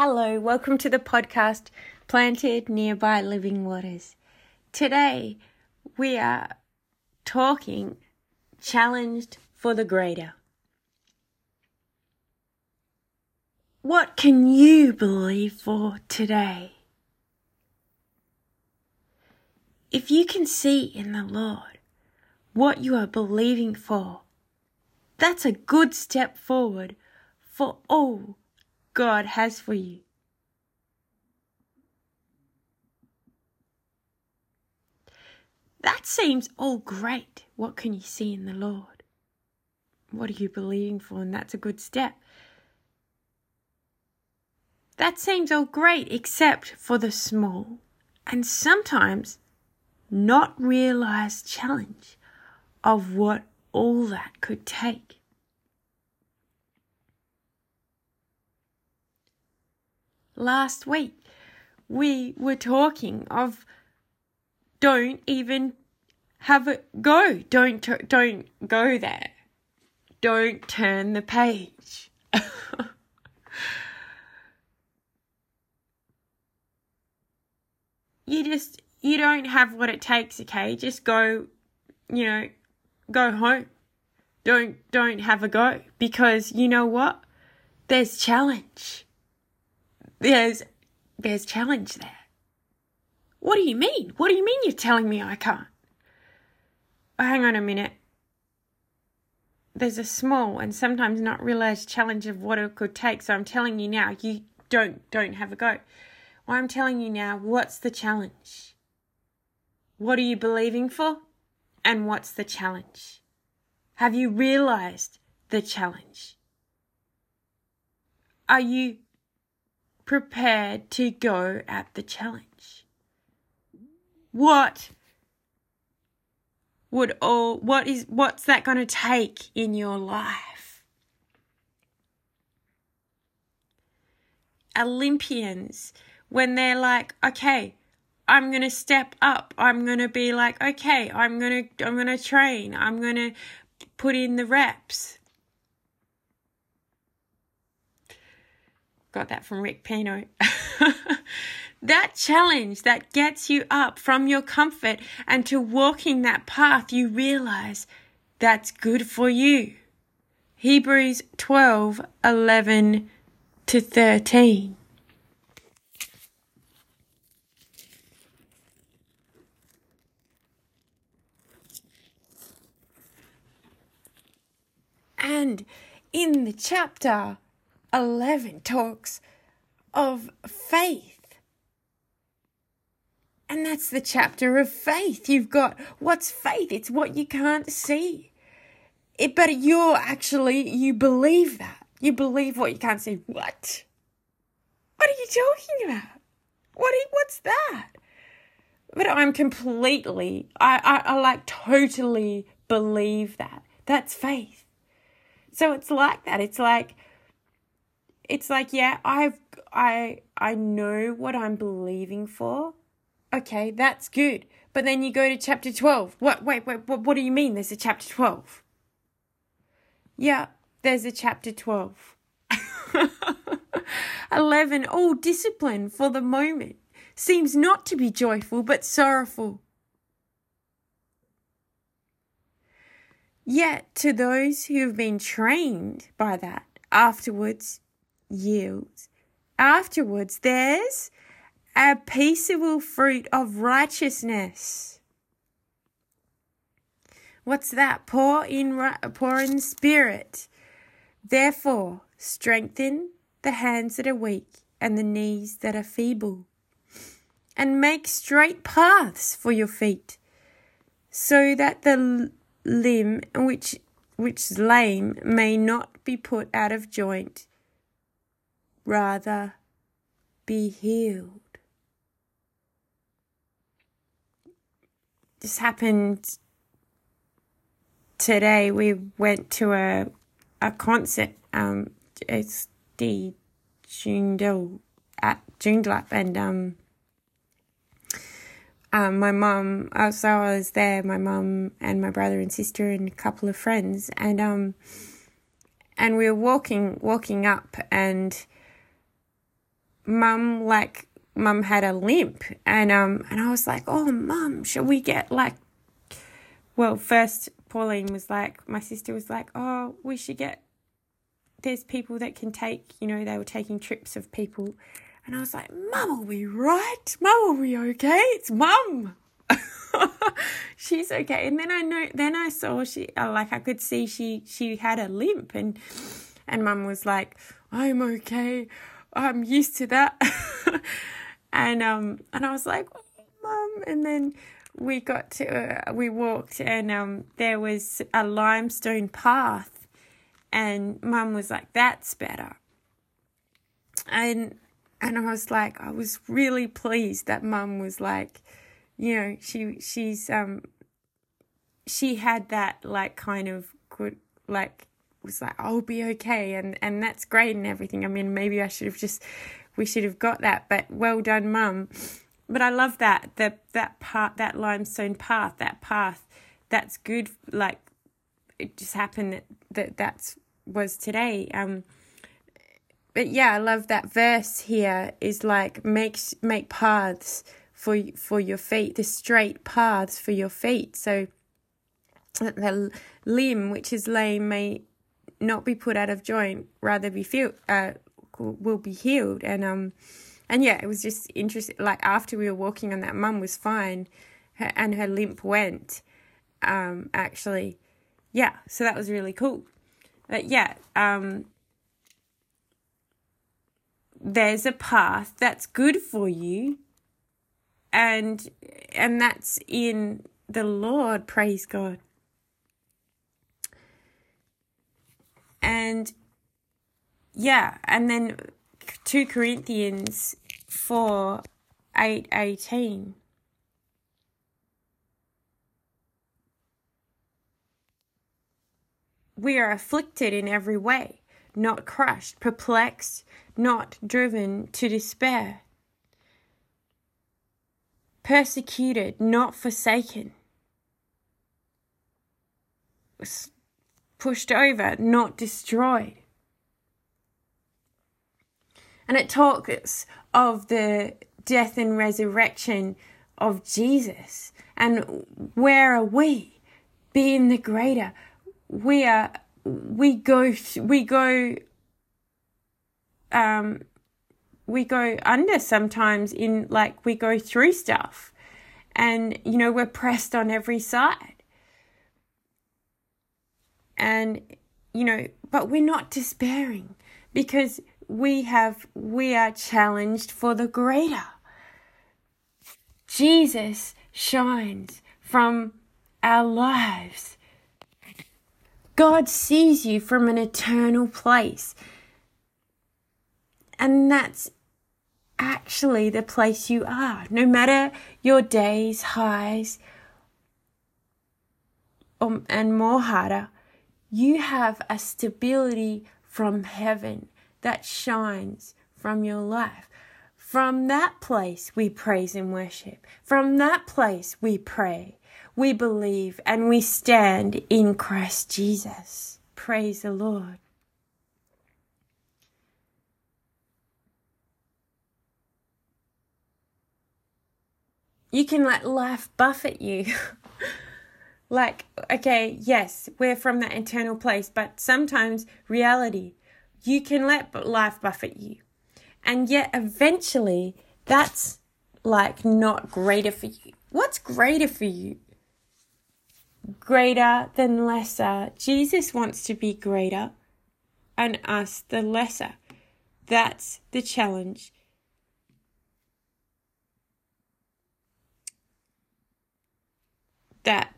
Hello, welcome to the podcast Planted Nearby Living Waters. Today we are talking challenged for the greater. What can you believe for today? If you can see in the Lord what you are believing for, that's a good step forward for all God has for you. That seems all great. What can you see in the Lord? What are you believing for? And that's a good step. That seems all great except for the small and sometimes not realized challenge of what all that could take. Last week we were talking of don't even have it go. Don't don't go there. Don't turn the page. you just you don't have what it takes, okay? Just go, you know, go home. Don't don't have a go because you know what? There's challenge there's there's challenge there. What do you mean? What do you mean you're telling me I can't? Oh, hang on a minute. There's a small and sometimes not realized challenge of what it could take. So I'm telling you now, you don't don't have a go. Well, I'm telling you now, what's the challenge? What are you believing for? And what's the challenge? Have you realized the challenge? Are you prepared to go at the challenge. What would all what is what's that going to take in your life? Olympians when they're like, okay, I'm going to step up. I'm going to be like, okay, I'm going to I'm going to train. I'm going to put in the reps. Got that from Rick Pino. that challenge that gets you up from your comfort and to walking that path, you realize that's good for you. Hebrews 12 11 to 13. And in the chapter, 11 talks of faith. And that's the chapter of faith. You've got what's faith? It's what you can't see. It, but you're actually, you believe that. You believe what you can't see. What? What are you talking about? What? You, what's that? But I'm completely, I, I, I like totally believe that. That's faith. So it's like that. It's like, it's like, yeah, I've I I know what I'm believing for. Okay, that's good. But then you go to chapter 12. What wait, wait, what, what do you mean there's a chapter 12? Yeah, there's a chapter 12. 11. All discipline for the moment seems not to be joyful but sorrowful. Yet to those who have been trained by that, afterwards yields. Afterwards, there's a peaceable fruit of righteousness. What's that? Poor in poor in spirit. Therefore, strengthen the hands that are weak and the knees that are feeble, and make straight paths for your feet, so that the limb which which is lame may not be put out of joint rather be healed. This happened today. We went to a a concert. Um, it's the Joondalup at Joondalup, and um, um, my mum. Uh, so I was there. My mum and my brother and sister and a couple of friends, and um, and we were walking walking up and mum like mum had a limp and um and I was like, "Oh, mum, should we get like well, first Pauline was like my sister was like, "Oh, we should get there's people that can take, you know, they were taking trips of people." And I was like, "Mum will be right. Mum will be okay. It's mum." she's okay and then i know then i saw she uh, like i could see she she had a limp and and mum was like i'm okay i'm used to that. And um and i was like oh, mum and then we got to uh, we walked and um there was a limestone path and mum was like that's better. And and i was like i was really pleased that mum was like you know, she she's um she had that like kind of good like was like I'll be okay and and that's great and everything. I mean, maybe I should have just we should have got that, but well done, mum. But I love that that that part that limestone path that path that's good. Like it just happened that that that's was today. Um, but yeah, I love that verse here is like makes make paths for for your feet, the straight paths for your feet. So the limb which is lame may not be put out of joint, rather be feel uh, will be healed. And um and yeah, it was just interesting. Like after we were walking on that, mum was fine, her, and her limp went. Um, actually, yeah. So that was really cool. But yeah, um, there's a path that's good for you and and that's in the Lord, praise God. And yeah, and then 2 Corinthians 4 8 18. We are afflicted in every way, not crushed, perplexed, not driven to despair persecuted, not forsaken, pushed over, not destroyed. And it talks of the death and resurrection of Jesus. And where are we? Being the greater. We are, we go, we go, um, we go under sometimes in like we go through stuff and you know we're pressed on every side and you know but we're not despairing because we have we are challenged for the greater. Jesus shines from our lives. God sees you from an eternal place. And that's actually the place you are. No matter your days, highs, um, and more harder, you have a stability from heaven that shines from your life. From that place, we praise and worship. From that place, we pray, we believe, and we stand in Christ Jesus. Praise the Lord. you can let life buffet you. like, okay, yes, we're from that internal place, but sometimes reality, you can let life buffet you. And yet, eventually, that's like not greater for you. What's greater for you? Greater than lesser. Jesus wants to be greater and us the lesser. That's the challenge that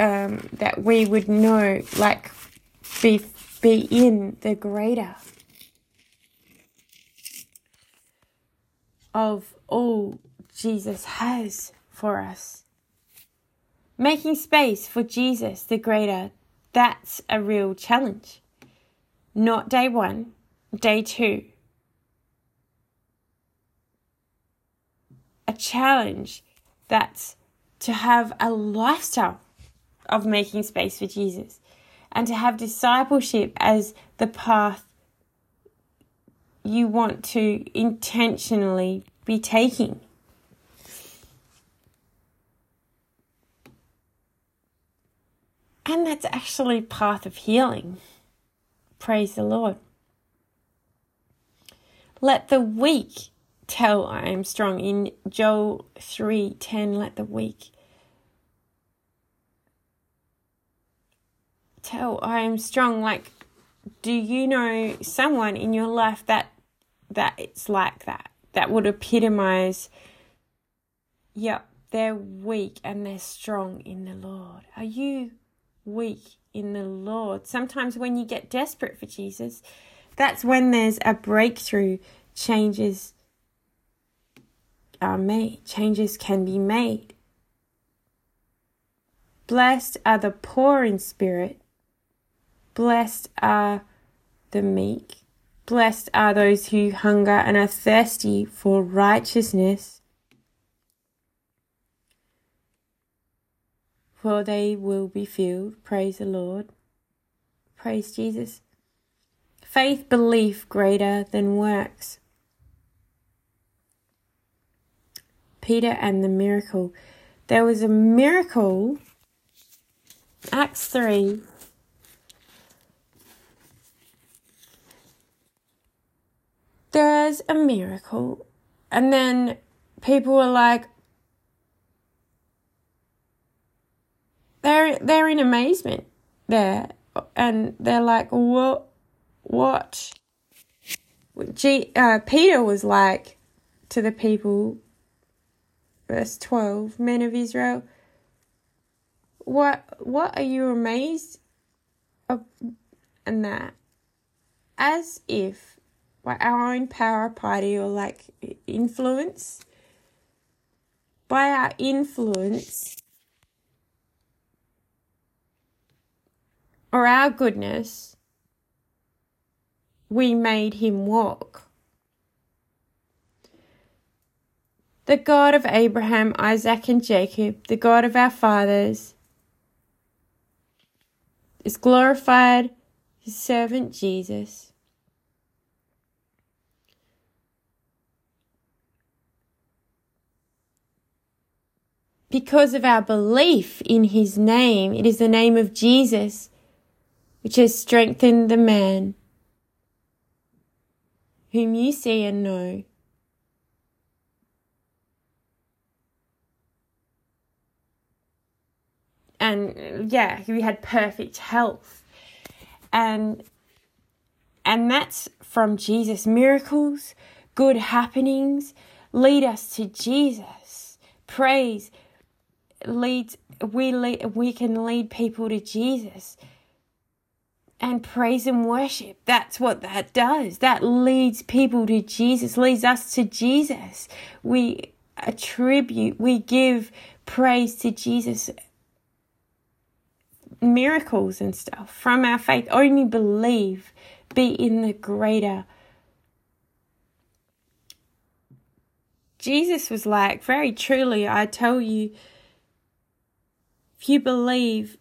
um, that we would know, like, be be in the greater of all Jesus has for us. Making space for Jesus, the greater, that's a real challenge. Not day one, day two. A challenge that's to have a lifestyle of making space for Jesus and to have discipleship as the path you want to intentionally be taking. And that's actually path of healing. Praise the Lord. Let the weak tell I am strong. In Joel 3:10, let the weak tell I am strong. Like, do you know someone in your life that that it's like that? That would epitomize, yep, they're weak and they're strong in the Lord. Are you weak in the Lord. Sometimes when you get desperate for Jesus, that's when there's a breakthrough, changes are made, changes can be made. Blessed are the poor in spirit, blessed are the meek, blessed are those who hunger and are thirsty for righteousness for they will be filled. Praise the Lord. Praise Jesus. Faith, belief greater than works. Peter and the miracle. There was a miracle. Acts 3. There's a miracle. And then people were like, they're they're in amazement there, and they're like, "What? What?" G, uh, Peter was like to the people, verse twelve, men of Israel. What what are you amazed of, and that, as if by our own power, party, or like influence, by our influence or our goodness, we made him walk. The God of Abraham, Isaac, and Jacob, the God of our fathers, is glorified his servant Jesus. Because of our belief in his name, it is the name of Jesus which has strengthened the man whom you see and know. And yeah, he had perfect health. And and that's from Jesus. Miracles, good happenings lead us to Jesus. Praise leads we lead, we can lead people to Jesus and praise and worship. That's what that does. That leads people to Jesus, leads us to Jesus. We attribute, we give praise to Jesus. Miracles and stuff from our faith. Only believe, be in the greater. Jesus was like, very truly, I tell you, if you believe,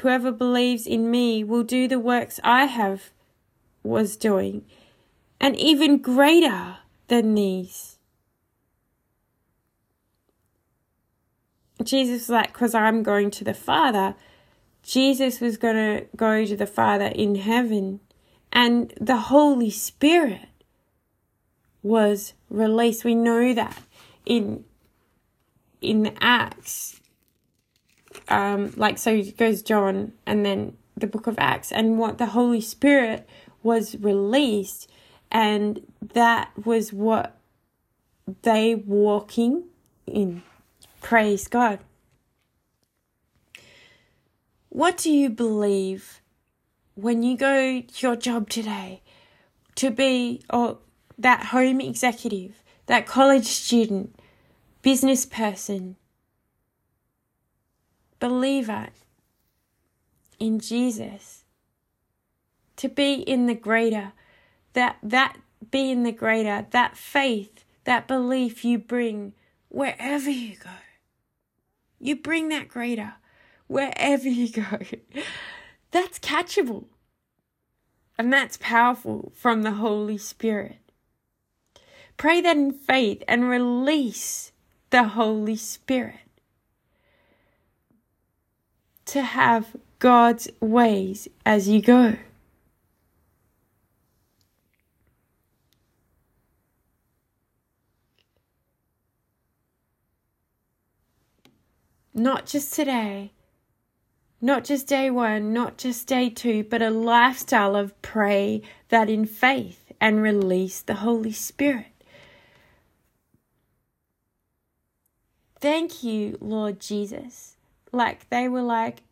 Whoever believes in me will do the works I have was doing, and even greater than these. Jesus was like, because I'm going to the Father. Jesus was going to go to the Father in heaven, and the Holy Spirit was released. We know that in in Acts um, like so goes John and then the book of Acts and what the Holy Spirit was released and that was what they walking in. Praise God. What do you believe when you go to your job today to be or that home executive, that college student, business person, believer in Jesus, to be in the greater, that that be in the greater, that faith, that belief you bring wherever you go. You bring that greater wherever you go. That's catchable. And that's powerful from the Holy Spirit. Pray that in faith and release the Holy Spirit to have God's ways as you go. Not just today, not just day one, not just day two, but a lifestyle of pray that in faith and release the Holy Spirit. Thank you, Lord Jesus. Like they were like,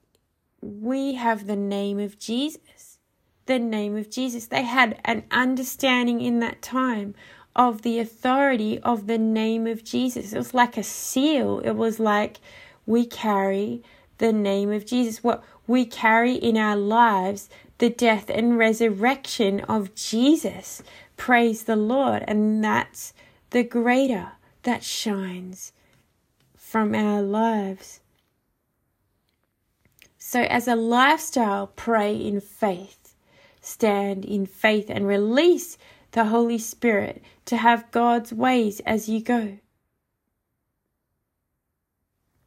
we have the name of Jesus. The name of Jesus. They had an understanding in that time of the authority of the name of Jesus. It was like a seal. It was like we carry the name of Jesus. What we carry in our lives, the death and resurrection of Jesus. Praise the Lord. And that's the greater that shines from our lives. So, as a lifestyle, pray in faith, stand in faith, and release the Holy Spirit to have God's ways as you go.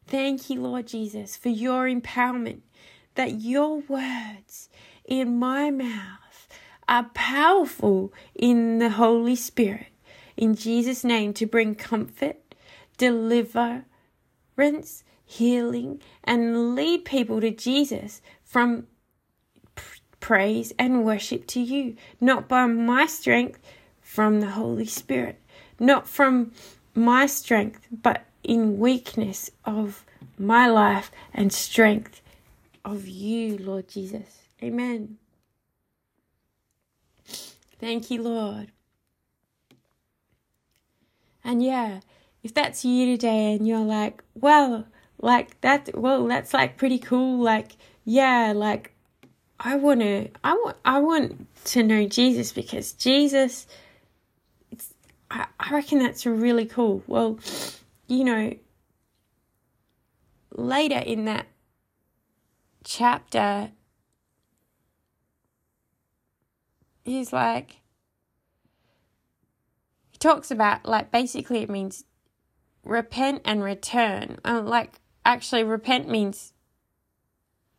Thank you, Lord Jesus, for your empowerment, that your words in my mouth are powerful in the Holy Spirit. In Jesus' name, to bring comfort, deliverance, healing, and lead people to Jesus from praise and worship to you, not by my strength, from the Holy Spirit, not from my strength, but in weakness of my life and strength of you, Lord Jesus. Amen. Thank you, Lord. And yeah, if that's you today and you're like, well, like that, well, that's like pretty cool. Like, yeah, like I want to, I want, I want to know Jesus because Jesus, it's, I, I reckon that's really cool. Well, you know, later in that chapter, he's like, he talks about, like, basically it means repent and return. Uh, like, actually, repent means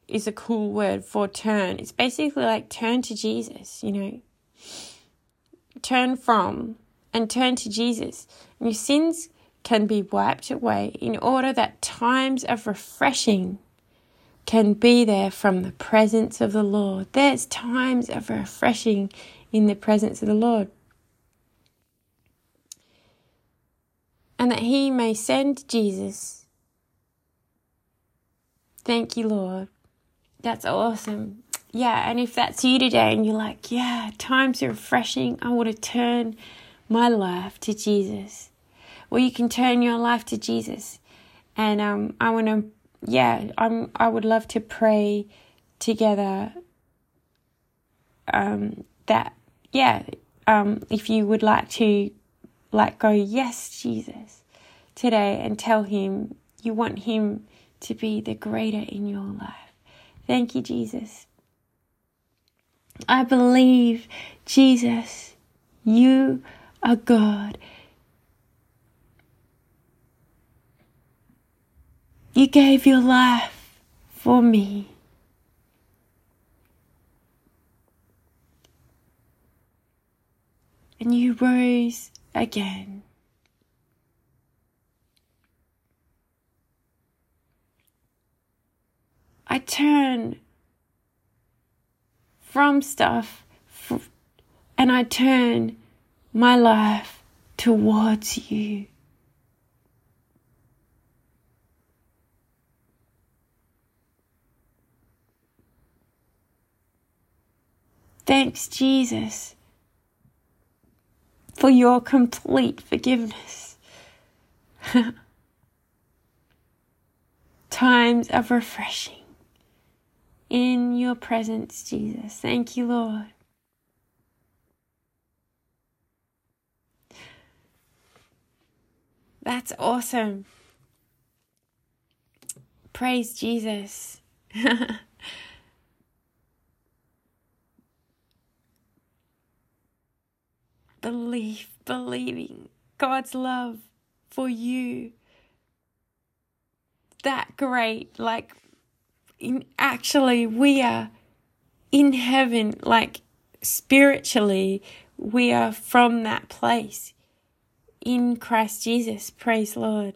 is a cool word for turn. It's basically like turn to Jesus, you know. Turn from and turn to Jesus. And your sins can be wiped away in order that times of refreshing can be there from the presence of the Lord. There's times of refreshing in the presence of the Lord. And that He may send Jesus. Thank you, Lord. That's awesome. Yeah, and if that's you today and you're like, yeah, times are refreshing, I want to turn my life to Jesus Well, you can turn your life to Jesus. And um, I want to, yeah, I'm. I would love to pray together. Um, that yeah, um, if you would like to, like go yes, Jesus, today, and tell Him you want Him to be the greater in your life. Thank you, Jesus. I believe, Jesus, you are God You gave your life for me. And you rose again. I turn from stuff and I turn my life towards you. Thanks, Jesus, for your complete forgiveness. Times of refreshing in your presence, Jesus. Thank you, Lord. That's awesome. Praise Jesus. belief, believing God's love for you that great. Like, in, actually, we are in heaven, like spiritually, we are from that place in Christ Jesus. Praise Lord.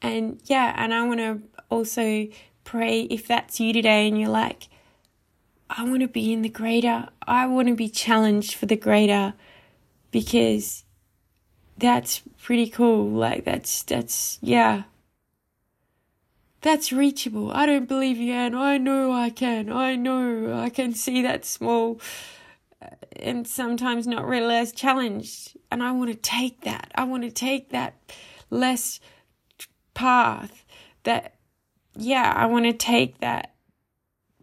And yeah, and I want to also pray if that's you today and you're like, I want to be in the greater. I want to be challenged for the greater because that's pretty cool. Like that's that's yeah. That's reachable. I don't believe you can. I know I can. I know I can see that small uh, and sometimes not realize challenge. And I want to take that. I want to take that less path that yeah, I want to take that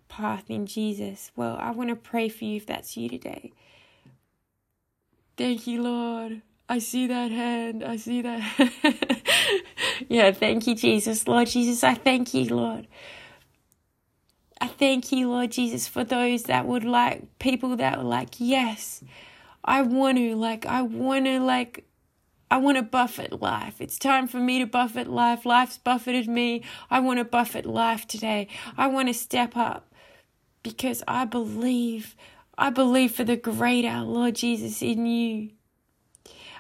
path in Jesus. Well, I want to pray for you if that's you today. Thank you, Lord. I see that hand. I see that. yeah, thank you, Jesus. Lord Jesus, I thank you, Lord. I thank you, Lord Jesus, for those that would like, people that were like, yes, I want to, like, I want to, like, I want to buffet life. It's time for me to buffet life. Life's buffeted me. I want to buffet life today. I want to step up because I believe, I believe for the greater, Lord Jesus, in you.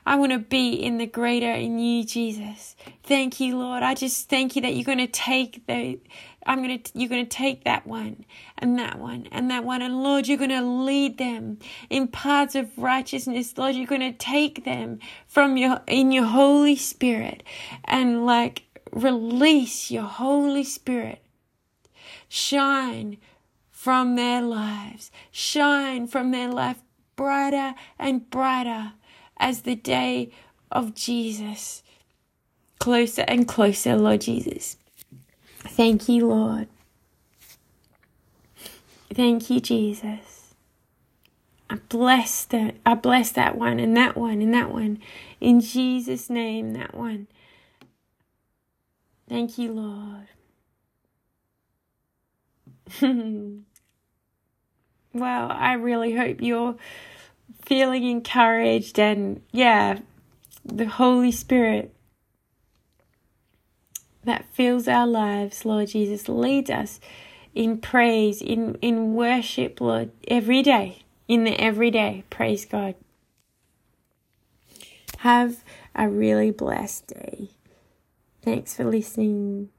I want to be in the greater in you, Jesus. Thank you, Lord. I just thank you that you're going to take the, I'm going to, you're going to take that one and that one and that one. And Lord, you're going to lead them in paths of righteousness. Lord, you're going to take them from your, in your Holy Spirit and like release your Holy Spirit. Shine from their lives. Shine from their life brighter and brighter as the day of Jesus closer and closer, Lord Jesus. Thank you, Lord. Thank you, Jesus. I bless that. I bless that one and that one and that one. In Jesus' name, that one. Thank you, Lord. well, I really hope you're feeling encouraged and yeah, the Holy Spirit that fills our lives, Lord Jesus, leads us in praise, in, in worship, Lord, every day, in the everyday. Praise God. Have a really blessed day. Thanks for listening.